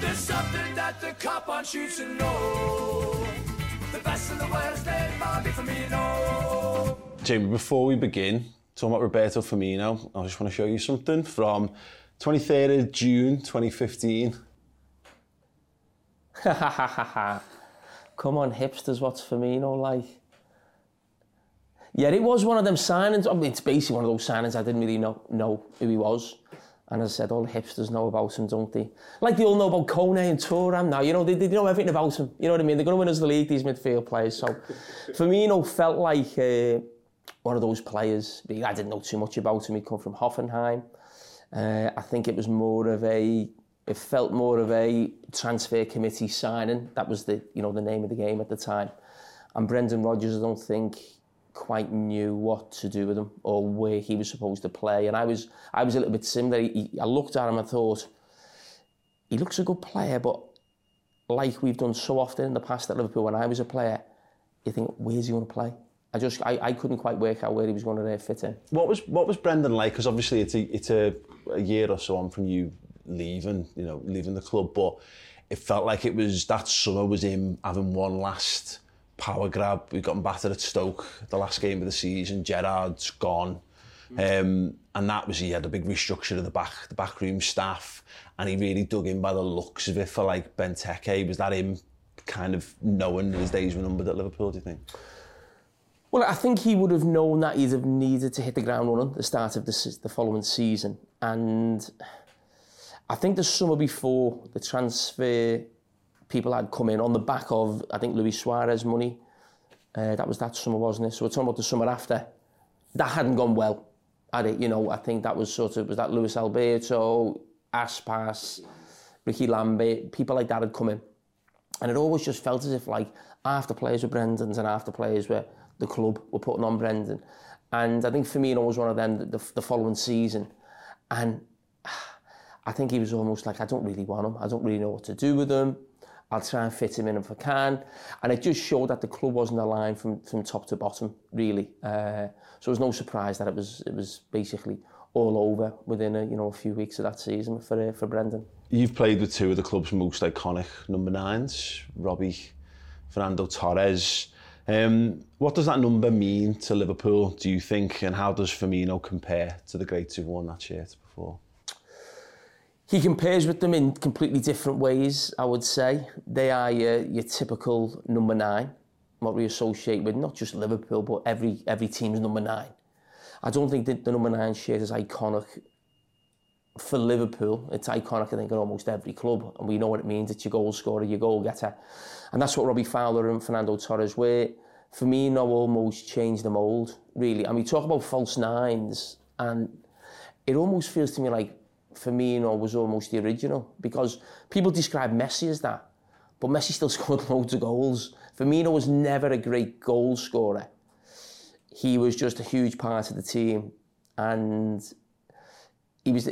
There's something that the cop wants you to know. The best and the worst, they might be for me, no. Jamie, before we begin, talking about Roberto Firmino, I just want to show you something from 23rd of June 2015. Come on, hipsters, what's Firmino like? Yeah, it was one of them signings. I mean, it's basically one of those signings I didn't really know, know who he was. And as I said, all the hipsters know about him, don't they? Like they all know about Kone and Thuram now. You know, they, they know everything about him. You know what I mean? They're going to win us the league, these midfield players. So for me, Firmino felt like uh, one of those players. I didn't know too much about him. He'd come from Hoffenheim. Uh, I think it was more of a, it felt more of a transfer committee signing. That was the, you know, the name of the game at the time. And Brendan Rodgers, I don't think quite knew what to do with him or where he was supposed to play. And I was, I was a little bit similar. He, I looked at him and thought, he looks a good player, but like we've done so often in the past at Liverpool, when I was a player, you think, where's he going to play? I just, I, I couldn't quite work out where he was going to fit in. What was what was Brendan like? Because obviously it's a it's a, a year or so on from you leaving, you know, leaving the club, but it felt like it was that summer was him having one last power grab. We got him battered at Stoke the last game of the season. Gerrard's gone. Um, and that was he had a big restructure of the back the backroom staff and he really dug in by the looks of it for like Benteke was that him kind of knowing his days were numbered at Liverpool do you think Well, I think he would have known that he'd have needed to hit the ground running at the start of the, the following season. And I think the summer before the transfer people had come in on the back of, I think, Luis Suarez money. Uh, that was that summer, wasn't it? So we're talking about the summer after. That hadn't gone well, had it? You know, I think that was sort of, was that Luis Alberto, Aspas, Ricky Lambert, people like that had come in. And it always just felt as if like after players were Brendan's and after players were the club were putting on Brendan. And I think Firmino was one of them the, the following season. And I think he was almost like, I don't really want him. I don't really know what to do with him. I'll try and fit him in if I can. And it just showed that the club wasn't aligned from, from top to bottom, really. Uh, so it was no surprise that it was it was basically all over within a, you know a few weeks of that season for uh, for Brendan. You've played with two of the club's most iconic number nines, Robbie, Fernando Torres. Um, what does that number mean to Liverpool, do you think, and how does Firmino compare to the greats who've worn that shirt before? He compares with them in completely different ways, I would say. They are your, your typical number nine, what we associate with not just Liverpool, but every, every team's number nine. I don't think that the number nine shirt is iconic for Liverpool. It's iconic, I think, in almost every club. And we know what it means. It's your goal scorer, your goal getter. And that's what Robbie Fowler and Fernando Torres were. Firmino almost changed the mould, really. And we talk about false nines, and it almost feels to me like Firmino was almost the original because people describe Messi as that, but Messi still scored loads of goals. Firmino was never a great goal scorer. He was just a huge part of the team, and he was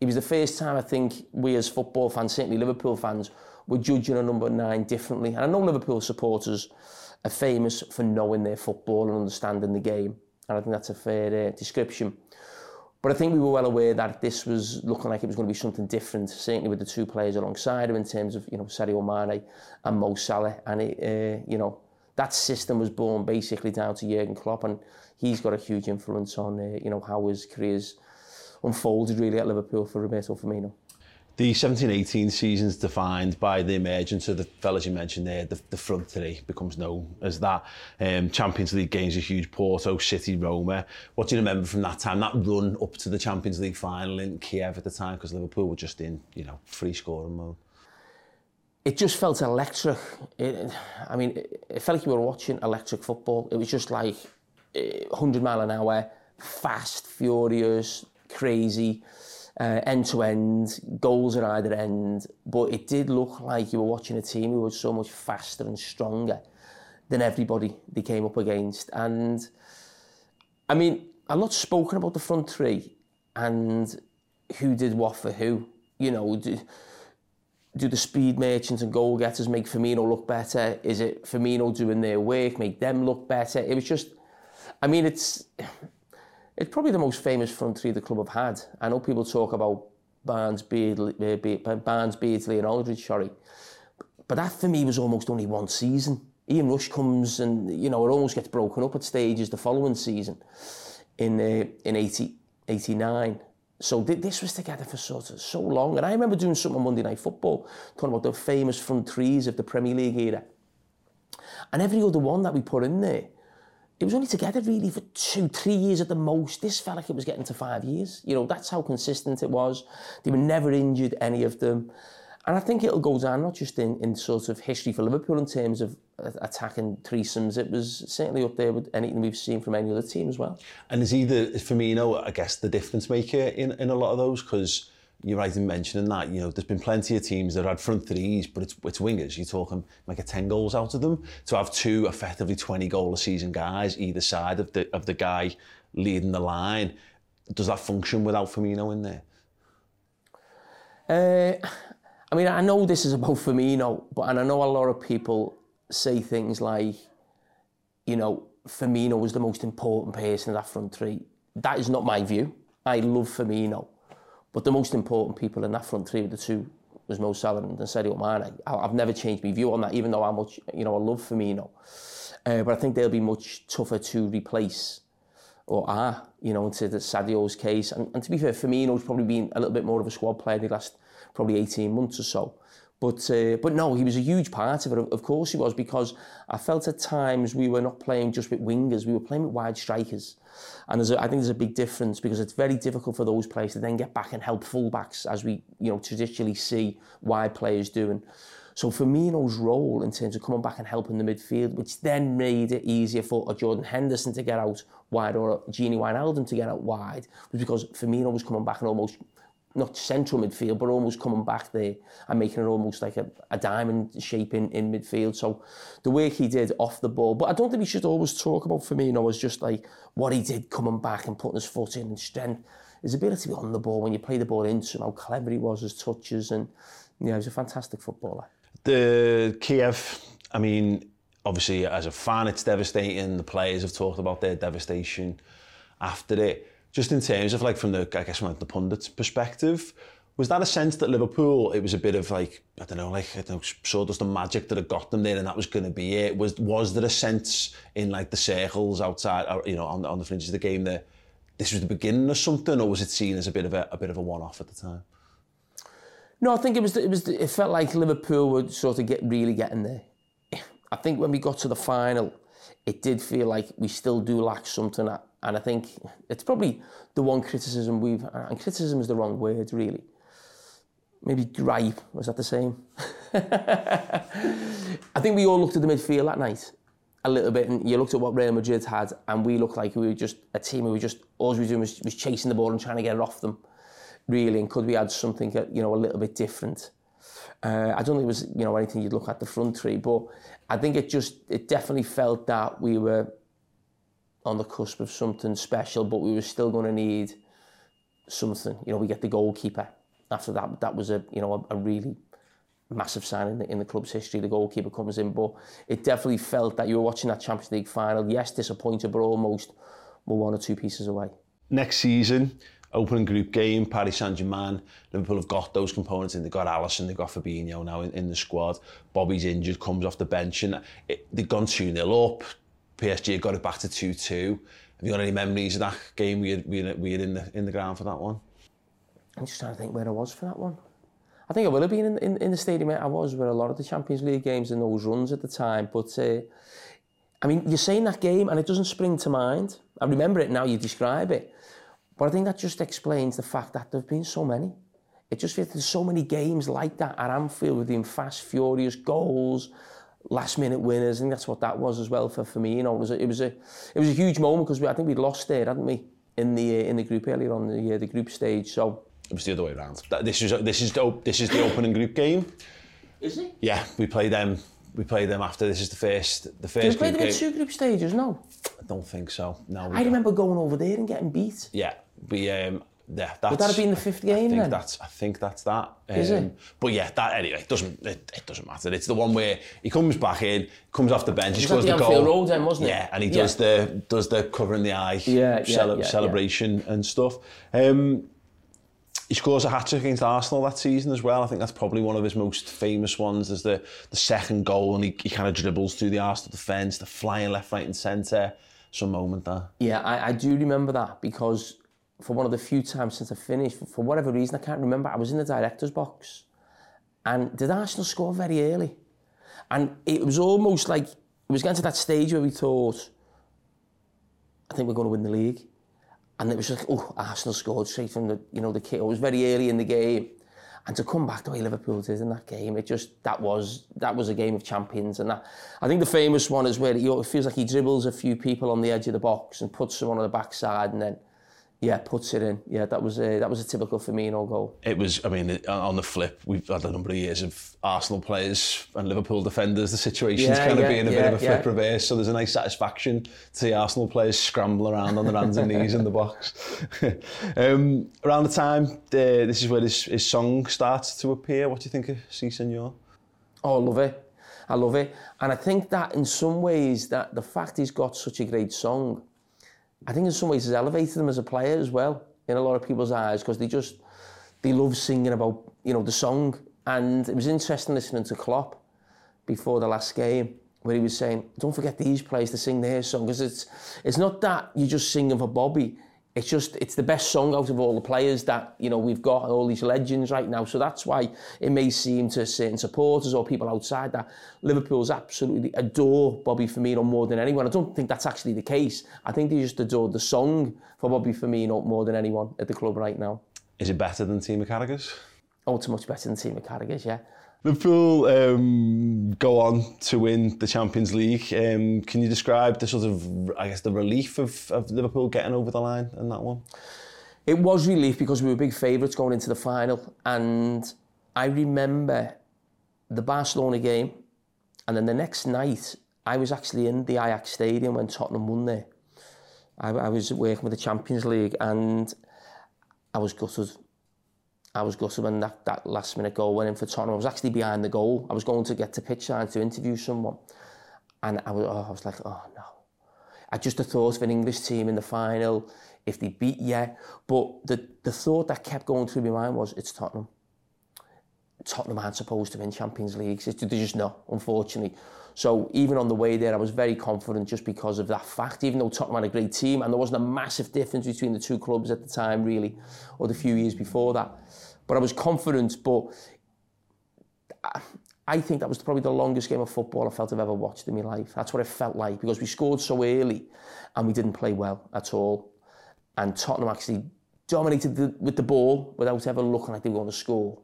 he was the first time I think we as football fans, certainly Liverpool fans, were judging a number nine differently. And I know Liverpool supporters are famous for knowing their football and understanding the game, and I think that's a fair uh, description. But I think we were well aware that this was looking like it was going to be something different, certainly with the two players alongside him in terms of, you know, Sadio Mane and Mo Salah. And, it, uh, you know, that system was born basically down to Jurgen Klopp, and he's got a huge influence on uh, you know how his career's unfolded really at Liverpool for Roberto Firmino. The 17-18 season's defined by the emergence of the fellas you mentioned there, the, the front three becomes known as that. Um, Champions League games are huge, Porto, City, Roma. What do you remember from that time, that run up to the Champions League final in Kiev at the time, because Liverpool were just in, you know, free scoring mode? It just felt electric. It, I mean, it, it felt like you were watching electric football. It was just like 100 mile an hour, fast, furious, crazy uh, end to end, goals at either end, but it did look like you were watching a team who was so much faster and stronger than everybody they came up against. And I mean, I'm not spoken about the front three and who did what for who. You know, do, do the speed merchants and goal getters make Firmino look better? Is it Firmino doing their work, make them look better? It was just, I mean, it's it's probably the most famous front three the club have had. I know people talk about Barnes, Beardsley, uh, Barnes, Beardsley and Aldridge, sorry. But that for me was almost only one season. Ian Rush comes and, you know, it almost gets broken up at stages the following season in uh, in 80, 89. So th this was together for sort of so long. And I remember doing something on Monday Night Football, talking about the famous front threes of the Premier League era. And every other one that we put in there, it was only together really for two, three years at the most. This felt like it was getting to five years. You know, that's how consistent it was. They were never injured, any of them. And I think it'll go down not just in, in sort of history for Liverpool in terms of attacking threesomes. It was certainly up there with anything we've seen from any other team as well. And is either Firmino, I guess, the difference maker in, in a lot of those? Because you're right in mentioning that. You know, there's been plenty of teams that had front threes, but it's, it's wingers. You're talking like a 10 goals out of them. To have two effectively 20 goal a season guys either side of the of the guy leading the line, does that function without Firmino in there? Uh, I mean, I know this is about Firmino, but and I know a lot of people say things like, you know, Firmino was the most important person in that front three. That is not my view. I love Firmino. But the most important people in that front three, the two, was Mo Salah and Sadio Mane. I've never changed my view on that, even though how much, you know, I love Firmino. Uh, but I think they'll be much tougher to replace or are, you know, into the Sadio's case. And, and to be fair, Firmino's probably been a little bit more of a squad player the last probably 18 months or so. But uh, but no, he was a huge part of it. Of course he was, because I felt at times we were not playing just with wingers, we were playing with wide strikers. And there's a, I think there's a big difference because it's very difficult for those players to then get back and help fullbacks, as we you know traditionally see wide players doing. So Firmino's role in terms of coming back and helping the midfield, which then made it easier for a Jordan Henderson to get out wide or a Gini Wijnaldum to get out wide, was because Firmino was coming back and almost not central midfield, but almost coming back there and making it almost like a, a diamond shape in, in midfield. So the work he did off the ball, but I don't think we should always talk about Firmino as just like what he did coming back and putting his foot in and strength. His ability on the ball when you play the ball into him, how clever he was, his touches, and yeah, he's a fantastic footballer. The Kiev, I mean, obviously as a fan, it's devastating. The players have talked about their devastation after it just in terms of like from the I guess from like the pundits perspective was that a sense that Liverpool it was a bit of like I don't know like I don't know magic that had got them there and that was going to be it? Was was there a sense in like the circles outside or, you know on, on the fringes of the game that this was the beginning of something or was it seen as a bit of a, a bit of a one-off at the time? No I think it was it was it felt like Liverpool would sort of get really getting there. I think when we got to the final it did feel like we still do lack something at And I think it's probably the one criticism we've, and criticism is the wrong word really. Maybe gripe, was that the same? I think we all looked at the midfield that night a little bit and you looked at what Real Madrid had and we looked like we were just a team who were just, all we were doing was, was chasing the ball and trying to get it off them really and could we add something you know a little bit different uh, I don't think it was you know anything you'd look at the front three but I think it just it definitely felt that we were on the cusp of something special, but we were still going to need something. You know, we get the goalkeeper. After that, that was a you know a, a really massive sign in the, in the club's history. The goalkeeper comes in, but it definitely felt that you were watching that Champions League final. Yes, disappointed, but almost were one or two pieces away. Next season, opening group game, Paris Saint-Germain, Liverpool have got those components in. They've got Alisson, they've got Fabinho now in, in the squad. Bobby's injured, comes off the bench, and it, they've gone 2-0 up. PSG had got it back to 2-2. Have you got any memories of that game? You, were you, were in, the, in the ground for that one? I'm just trying to think where I was for that one. I think I will have been in, in, in the stadium I was with a lot of the Champions League games and those runs at the time. But uh, I mean, you're saying that game and it doesn't spring to mind. I remember it now you describe it. But I think that just explains the fact that there have been so many. It just feels there's so many games like that at Anfield with them fast, furious goals, last minute winners. and that's what that was as well for, for me. You know, it was a, it was a, it was a huge moment because I think we'd lost there, hadn't we, in the uh, in the group earlier on the uh, the group stage. So It was the other way around. This is this is the this is the opening group game. is it? Yeah, we play them. We play them after. This is the first the first Did we play them in two group stages? No. I don't think so. No, I remember going over there and getting beat. Yeah, we um. Yeah, that's, Would that have been the fifth game I think then? That's, I think that's that. Um, Is it? But yeah, that anyway. It doesn't. It, it doesn't matter. It's the one where he comes back in, comes off the bench, he scores the the goal. Road then, wasn't it? Yeah, and he Yeah. does the does the covering the eye Yeah, yeah, cele- yeah, celebration and stuff. Um, he scores a hat trick against Arsenal that season as well. I think that's probably one of his most famous ones. There's the the second goal, and he, he kind of dribbles through the Arsenal defence, the flying left, right, and centre. Some moment there. Yeah, I, I do remember that because for one of the few times since I finished, for, whatever reason, I can't remember, I was in the director's box. And did Arsenal score very early? And it was almost like, it was getting to that stage where we thought, I think we're going to win the league. And it was like, oh, Arsenal scored straight from the, you know, the kick. It was very early in the game. And to come back the way Liverpool did in that game, it just, that was, that was a game of champions. And that, I think the famous one is where it feels like he dribbles a few people on the edge of the box and puts someone on the backside and then, yeah, puts it in. Yeah, that was a, that was a typical Firmino goal. it was, I mean, on the flip, we've had a number of years of Arsenal players and Liverpool defenders. The situation's Yeah, kind of yeah, being a bit of a flip yeah. reverse, so there's a nice satisfaction to see Arsenal players scramble around on their hands and knees in the box. um, around the time, uh, this is where his, his song starts to appear. What do you think of Si Senor? Oh, I love it. I love it. And I think that in some ways, that the fact he's got such a great song, I think in some ways has elevated him as a player as well in a lot of people's eyes because they just, they love singing about, you know, the song. And it was interesting listening to Klopp before the last game where he was saying, don't forget these players to sing their song because it's, it's not that you're just singing for Bobby. It's just, it's the best song out of all the players that, you know, we've got, all these legends right now. So that's why it may seem to certain supporters or people outside that Liverpool's absolutely adore Bobby Firmino more than anyone. I don't think that's actually the case. I think they just adore the song for Bobby Firmino more than anyone at the club right now. Is it better than Team Carragher's? Oh, it's much better than Team Carragher's, yeah. Liverpool um, go on to win the Champions League. Um, can you describe the sort of, I guess, the relief of, of Liverpool getting over the line in that one? It was relief because we were big favourites going into the final. And I remember the Barcelona game. And then the next night, I was actually in the Ajax Stadium when Tottenham won there. I, I was working with the Champions League and I was gutted. I was gutted when that, that last minute goal went in for Tottenham. I was actually behind the goal. I was going to get to pitch side to interview someone. And I was, oh, I was like, oh no. I just the thought of an English team in the final, if they beat, yeah. But the, the thought that kept going through my mind was, it's Tottenham. Tottenham aren't supposed to win Champions Leagues. It's, they're just not, unfortunately. So even on the way there, I was very confident just because of that fact. Even though Tottenham had a great team, and there wasn't a massive difference between the two clubs at the time, really, or the few years before that. But I was confident. But I- think that was probably the longest game of football I felt I've ever watched in my life. That's what it felt like because we scored so early, and we didn't play well at all. And Tottenham actually dominated the, with the ball without ever looking like they were going to score.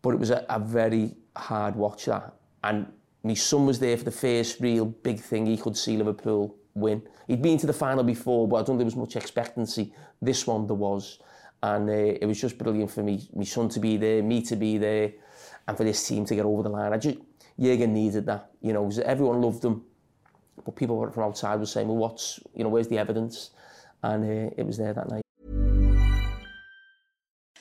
But it was a, a very hard watch that. And my son was there for the first real big thing he could see Liverpool win. He'd been to the final before, but I don't think there was much expectancy. This one there was. And uh, it was just brilliant for me, my son to be there, me to be there, and for this team to get over the line. I just, Jürgen needed that, you know, 'cause everyone loved him. But people from outside were saying, well, what's, you know, where's the evidence? And uh, it was there that night.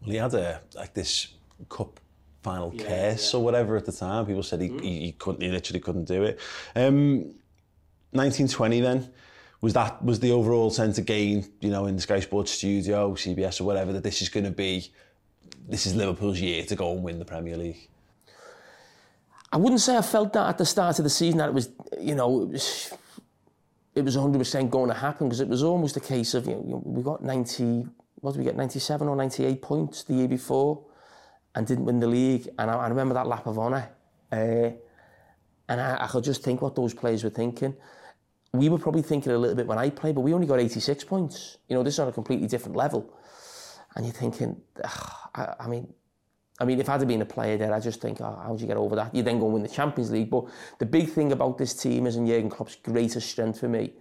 Well, he had a like this cup final curse or whatever at the time. People said he, he, he couldn't, he literally couldn't do it. Um, 1920 then was that was the overall sense of gain, you know, in the Sky Sports studio, CBS or whatever, that this is going to be, this is Liverpool's year to go and win the Premier League. I wouldn't say I felt that at the start of the season that it was, you know, it was, it was 100% going to happen because it was almost a case of, you know, we got 90, what did we get, 97 or 98 points the year before and didn't win the league. And I, I remember that lap of honour. Uh, and I, I could just think what those players were thinking. We were probably thinking a little bit when I played, but we only got 86 points. You know, this is on a completely different level. And you're thinking, I, I mean, I mean, if I'd have been a player there, I just think, oh, how do you get over that? You then go and win the Champions League. But the big thing about this team is, and Jurgen Klopp's greatest strength for me,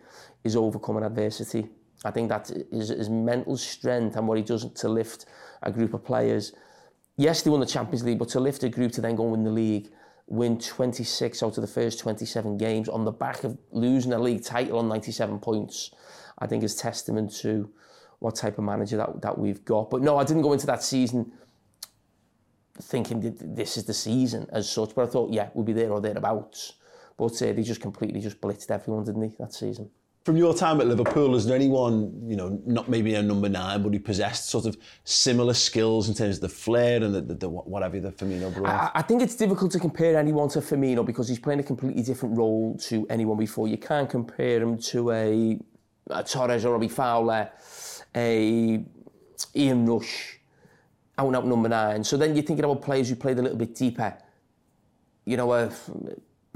is overcoming adversity. I think that is his mental strength and what he does to lift a group of players. Yes, they won the Champions League, but to lift a group to then go and win the league, win 26 out of the first 27 games on the back of losing a league title on 97 points, I think is testament to what type of manager that, that we've got. But no, I didn't go into that season thinking that this is the season as such, but I thought, yeah, we'll be there or thereabouts. But uh, they just completely just blitzed everyone, didn't they, that season? From your time at Liverpool, is there anyone, you know, not maybe a number nine, but who possessed sort of similar skills in terms of the flair and the, the, the whatever the Firmino brought? I, I think it's difficult to compare anyone to Firmino because he's playing a completely different role to anyone before. You can't compare him to a, a Torres or Robbie Fowler, a Ian Rush, out and out number nine. So then you're thinking about players who played a little bit deeper. You know, uh,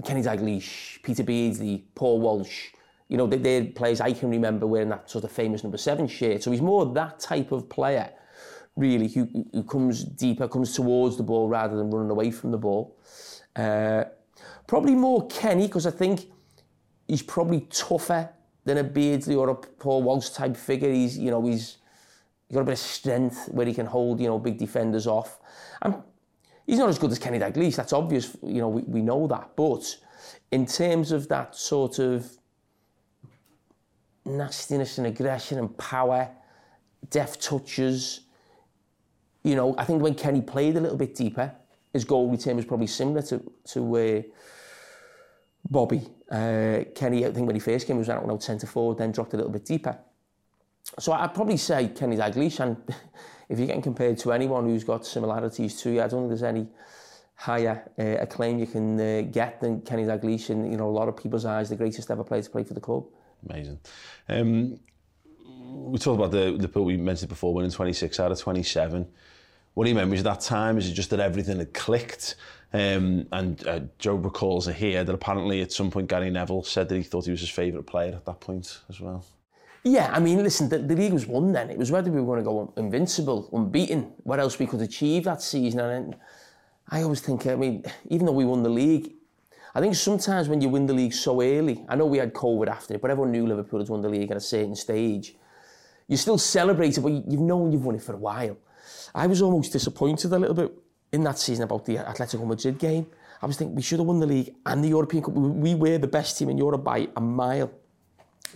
Kenny Dalglish, Peter Beardsley, Paul Walsh. You know, they're, they're players I can remember wearing that sort of famous number seven shirt. So he's more that type of player, really, who, who comes deeper, comes towards the ball rather than running away from the ball. Uh, probably more Kenny, because I think he's probably tougher than a Beardsley or a Paul Walsh type figure. He's, you know, he's He's got a bit of strength where he can hold, you know, big defenders off. And he's not as good as Kenny Dalglish, that's obvious, you know, we, we know that. But in terms of that sort of nastiness and aggression and power, deft touches, you know, I think when Kenny played a little bit deeper, his goal return was probably similar to, to uh, Bobby. Uh, Kenny, I think when he first came, he was out, out centre forward, then dropped a little bit deeper. So I'd probably say Kenny Dalglish, and if you're getting compared to anyone who's got similarities to you, I don't think there's any higher uh, acclaim you can uh, get than Kenny Dalglish and you know a lot of people's eyes the greatest ever player to play for the club. Amazing. Um, we talked about the Liverpool we mentioned before winning 26 out of 27. What are your memories of that time? Is it just that everything had clicked? Um, and uh, Joe recalls here that apparently at some point Gary Neville said that he thought he was his favourite player at that point as well. Yeah, I mean, listen, the, the league was won then. It was whether we were going to go invincible, unbeaten, what else we could achieve that season. And I always think, I mean, even though we won the league, I think sometimes when you win the league so early, I know we had COVID after it, but everyone knew Liverpool had won the league at a certain stage. You still celebrate it, but you've known you've won it for a while. I was almost disappointed a little bit in that season about the Atletico Madrid game. I was thinking we should have won the league and the European Cup. We were the best team in Europe by a mile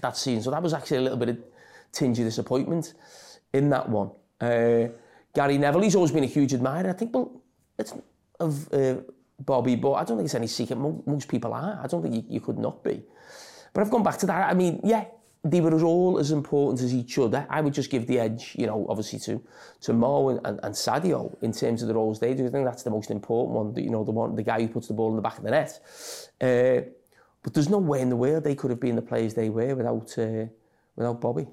that season. So that was actually a little bit of tinge of disappointment in that one. Uh, Gary Neville, he's always been a huge admirer. I think, well, it's of uh, Bobby, but I don't think it's any secret. Most people are. I don't think you, you could not be. But I've gone back to that. I mean, yeah, they were all as important as each other. I would just give the edge, you know, obviously to to Mo and, and, and Sadio in terms of the roles they do. I think that's the most important one. You know, the one, the guy who puts the ball in the back of the net. Uh, but there's no way in the world they could have been the players they were without uh, without Bobby.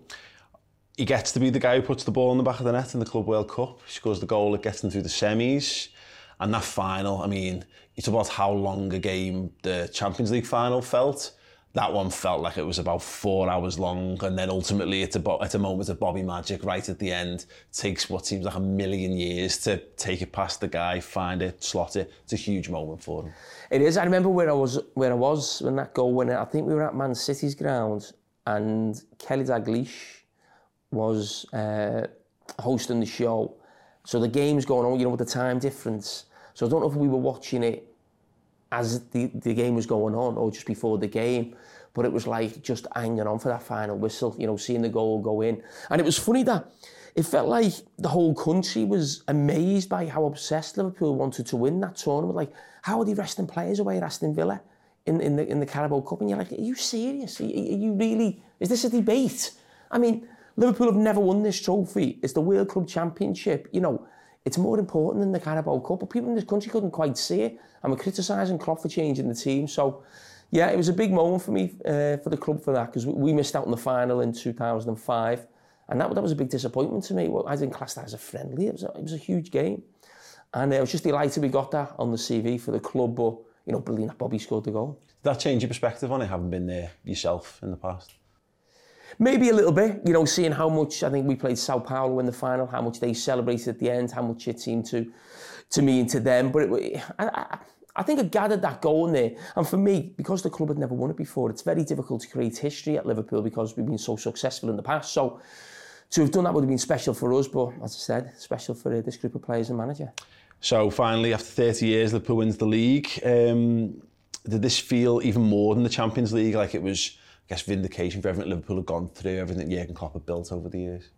He gets to be the guy who puts the ball in the back of the net in the Club World Cup. He scores the goal that gets them through the semis. And that final, I mean, it's about how long a game the Champions League final felt. That one felt like it was about four hours long, and then ultimately, at a, at a moment of Bobby magic right at the end, takes what seems like a million years to take it past the guy, find it, slot it. It's a huge moment for him. It is. I remember where I was where I was when that goal went. I think we were at Man City's ground, and Kelly Dalglish was uh, hosting the show. So the game's going on, you know, with the time difference. So I don't know if we were watching it as the, the game was going on or just before the game. But it was like just hanging on for that final whistle, you know, seeing the goal go in. And it was funny that it felt like the whole country was amazed by how obsessed Liverpool wanted to win that tournament. Like, how are they resting players away at Aston Villa in, in, the, in the Carabao Cup? And you're like, are you serious? Are, are you really, is this a debate? I mean, Liverpool have never won this trophy. It's the World Club Championship. You know, it's more important than the Carabao Cup, but people in this country couldn't quite see it. And we're criticising Klopp for changing the team. So, yeah, it was a big moment for me, uh, for the club for that, because we, missed out on the final in 2005. And that, that was a big disappointment to me. Well, I didn't class that as a friendly. It was a, it was a huge game. And uh, I was just delighted we got that on the CV for the club, but, you know, brilliant that Bobby scored the goal. Did that change your perspective on it, having been there yourself in the past? Maybe a little bit, you know, seeing how much I think we played Sao Paulo in the final, how much they celebrated at the end, how much it seemed to to me and to them. But it, I, I, I think I gathered that goal in there. And for me, because the club had never won it before, it's very difficult to create history at Liverpool because we've been so successful in the past. So to have done that would have been special for us, but as I said, special for uh, this group of players and manager. So finally, after 30 years, Liverpool wins the league. Um, did this feel even more than the Champions League? Like it was guess, vindication for everything Liverpool have gone through, everything Jurgen Klopp have built over the years?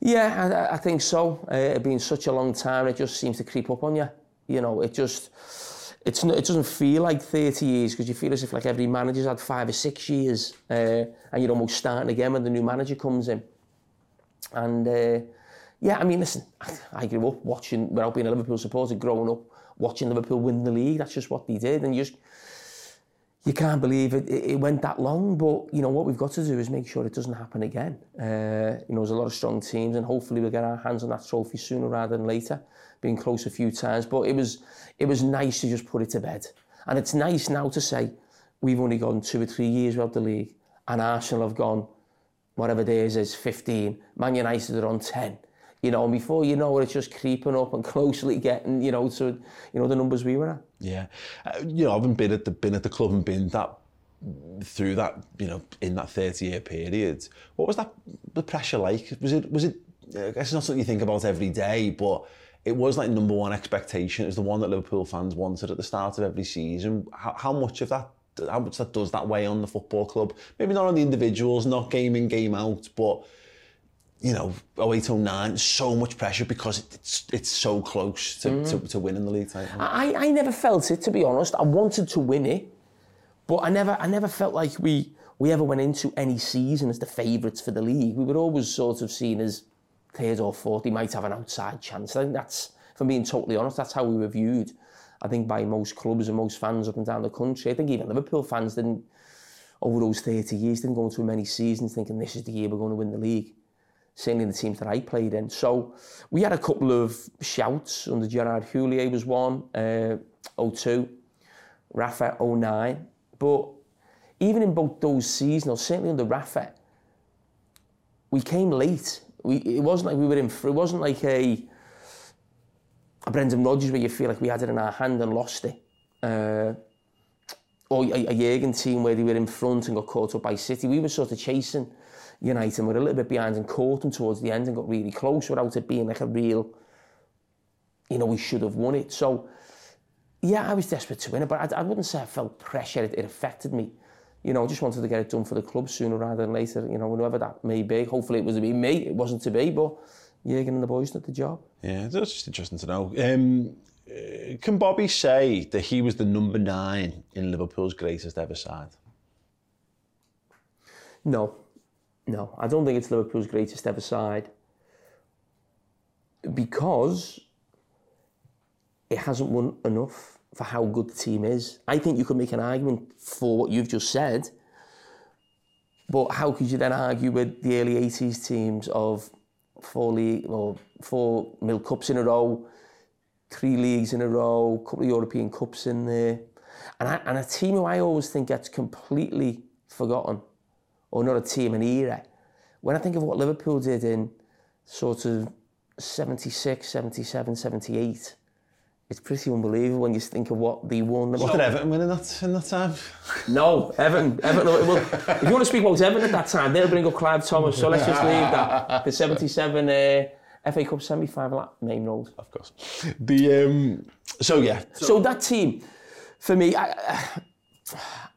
Yeah, I, I think so. Uh, it's been such a long time, it just seems to creep up on you. You know, it just, it's it doesn't feel like 30 years because you feel as if like every manager's had five or six years uh, and you're almost starting again when the new manager comes in. And uh, yeah, I mean, listen, I grew up watching, without being a Liverpool supporter, growing up watching Liverpool win the league. That's just what they did. And you just, you can't believe it, it, went that long. But you know what we've got to do is make sure it doesn't happen again. Uh, you know, there's a lot of strong teams, and hopefully we'll get our hands on that trophy sooner rather than later. Being close a few times, but it was it was nice to just put it to bed. And it's nice now to say we've only gone two or three years without the league, and Arsenal have gone whatever days is 15. Man United are on 10 you know, and before you know it, it's just creeping up and closely getting, you know, to, you know, the numbers we were at. Yeah. Uh, you know, I've been at the, been at the club and been that, through that, you know, in that 30 year period. What was that, the pressure like? Was it, was it, I guess it's not something you think about every day, but it was like number one expectation. It was the one that Liverpool fans wanted at the start of every season. How, how much of that how much that does that weigh on the football club? Maybe not on the individuals, not game in, game out, but you know, 08, 09, so much pressure because it's it's so close to, mm. to, to winning the league title. I, I never felt it, to be honest. I wanted to win it, but I never I never felt like we we ever went into any season as the favourites for the league. We were always sort of seen as third or fourth. He might have an outside chance. I think that's, for being totally honest, that's how we were viewed. I think by most clubs and most fans up and down the country. I think even Liverpool fans didn't, over those 30 years, didn't go into many seasons thinking this is the year we're going to win the league. Certainly the teams that I played in. So we had a couple of shouts under Gerard Houllier was one, uh, 02, Rafa 09. But even in both those seasons, certainly under Rafa, we came late. We, it wasn't like we were in, it wasn't like a, a Brendan Rodgers where you feel like we had it in our hand and lost it. Uh, or a, a Jurgen team where they were in front and got caught up by City. We were sort of chasing United and were a little bit behind and caught them towards the end and got really close without it being like a real, you know, we should have won it. So, yeah, I was desperate to win it, but I, I wouldn't say I felt pressure. It, it affected me. You know, I just wanted to get it done for the club sooner rather than later, you know, whenever that may be. Hopefully it was to be me. It wasn't to be, but Jurgen and the boys did the job. Yeah, that's just interesting to know. Um, uh, can Bobby say that he was the number nine in Liverpool's greatest ever side? No, no, I don't think it's Liverpool's greatest ever side because it hasn't won enough for how good the team is. I think you could make an argument for what you've just said, but how could you then argue with the early 80s teams of four league or four Milk Cups in a row, three leagues in a row, a couple of European Cups in there, and, I, and a team who I always think gets completely forgotten, or not a team, an era. When I think of what Liverpool did in sort of 76, 77, 78, it's pretty unbelievable when you think of what they won. What did Everton win in that, in that time? No, Everton. Everton. Well, if you want to speak about Everton at that time, they'll bring up Clive Thomas. So let's just leave that. The 77 uh, FA Cup semi-final at Maine Road. Of course. The um, so yeah. So that team, for me, I,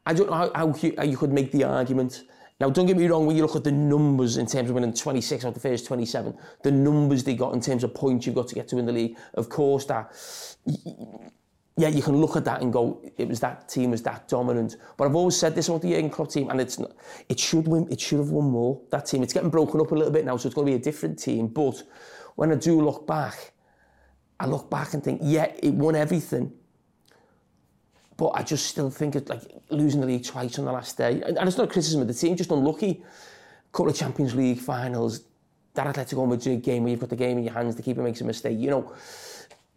I don't know how, how you could make the argument. Now, don't get me wrong, when you look at the numbers in terms of winning 26 out of the first 27, the numbers they got in terms of points you've got to get to in the league, of course, that yeah, you can look at that and go, it was that team was that dominant. But I've always said this about the Jurgen Klopp team, and it's not, it should win, it should have won more. That team, it's getting broken up a little bit now, so it's going to be a different team. But when I do look back, I look back and think, yeah, it won everything. But I just still think it's like losing the league twice on the last day. And, and it's not a criticism of the team, just unlucky. couple of Champions League finals, that Atletico Madrid game where you've got the game in your hands, the keeper makes a mistake. You know,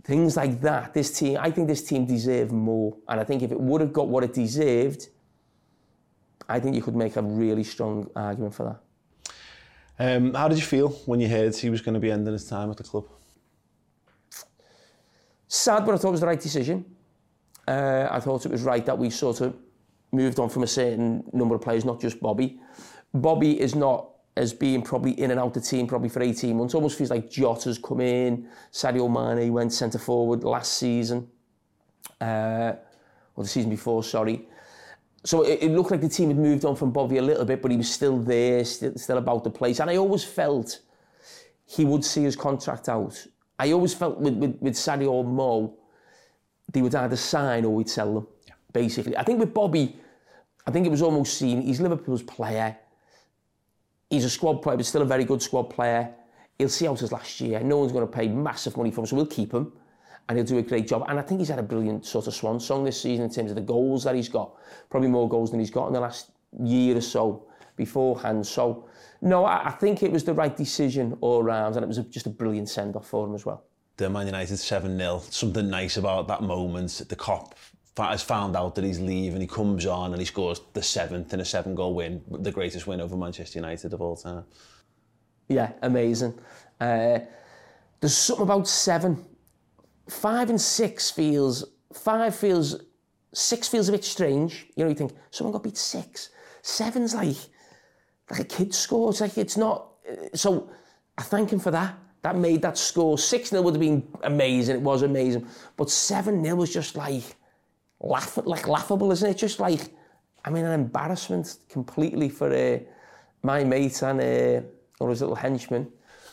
things like that. This team, I think this team deserved more. And I think if it would have got what it deserved, I think you could make a really strong argument for that. Um, how did you feel when you heard he was going to be ending his time at the club? Sad, but I thought it was the right decision. Uh, I thought it was right that we sort of moved on from a certain number of players, not just Bobby. Bobby is not as being probably in and out the team probably for 18 months. Almost feels like Jota's come in, Sadio Mane went centre forward last season, uh, or the season before, sorry. So it, it looked like the team had moved on from Bobby a little bit, but he was still there, still, still about the place. And I always felt he would see his contract out. I always felt with, with, with Sadio Mo, they would either sign or we'd sell them, yeah. basically. I think with Bobby, I think it was almost seen, he's Liverpool's player. He's a squad player, but still a very good squad player. He'll see out his last year. No one's going to pay massive money for him, so we'll keep him. And he'll do a great job. And I think he's had a brilliant sort of swan song this season in terms of the goals that he's got. Probably more goals than he's got in the last year or so beforehand. So, no, I, I think it was the right decision all round, and it was a, just a brilliant send off for him as well. The Man United 7 0, something nice about that moment. The Kop has found out that he's leaving, he comes on and he scores the seventh in a seven goal win, the greatest win over Manchester United of all time. Yeah, amazing. Uh, there's something about seven. Five and six feels, five feels, six feels a bit strange. You know, you think, someone got beat six. Seven's like, like a kid score. It's like, it's not. So I thank him for that. That made that score. 6 0 would have been amazing. It was amazing. But 7 0 was just like, laugh, like laughable, isn't it? Just like, I mean, an embarrassment completely for uh, my mate and uh, or his little henchman.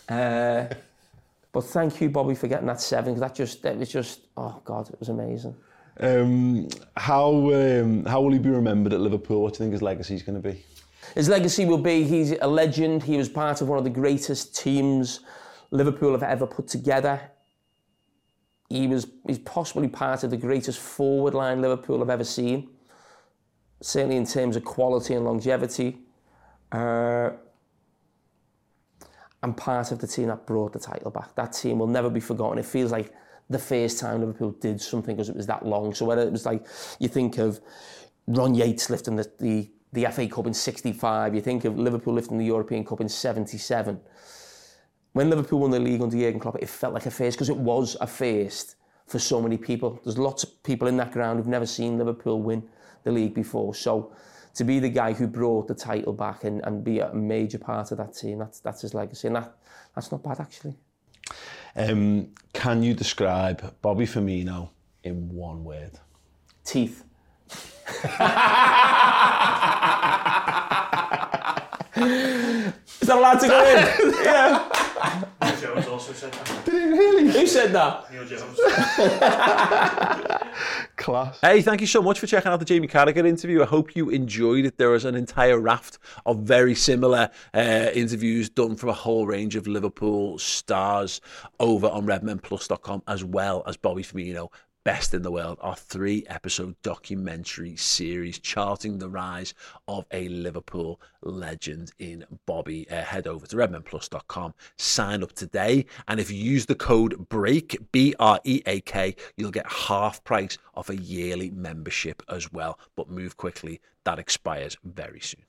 Uh, but thank you, Bobby, for getting that seven. Because that just, that was just, oh God, it was amazing. Um, how um, how will he be remembered at Liverpool? What do you think his legacy is going to be? His legacy will be he's a legend. He was part of one of the greatest teams Liverpool have ever put together. he was he's possibly part of the greatest forward line Liverpool have ever seen. Certainly in terms of quality and longevity. Uh, and part of the team that brought the title back. That team will never be forgotten. It feels like the first time Liverpool did something because it was that long. So whether it was like you think of Ron Yeats lifting the, the, the FA Cup in 65, you think of Liverpool lifting the European Cup in 77. When Liverpool won the league under Jurgen Klopp, it felt like a first because it was a first for so many people. There's lots of people in that ground who've never seen Liverpool win the league before. So to be the guy who brought the title back and, and be a major part of that team, that's, that's his legacy. And that, that's not bad, actually. Um, can you describe Bobby Firmino in one word? Teeth. Is that allowed to go in? yeah. Neil Jones also said that. Did he really? Who said that? Neil Jones. Class. Hey, thank you so much for checking out the Jamie Carragher interview. I hope you enjoyed it. There was an entire raft of very similar uh, interviews done from a whole range of Liverpool stars over on redmenplus.com, as well as Bobby Firmino Best in the World, our three episode documentary series charting the rise of a Liverpool legend in Bobby. Uh, head over to redmenplus.com, sign up today, and if you use the code BREAK, B R E A K, you'll get half price off a yearly membership as well. But move quickly, that expires very soon.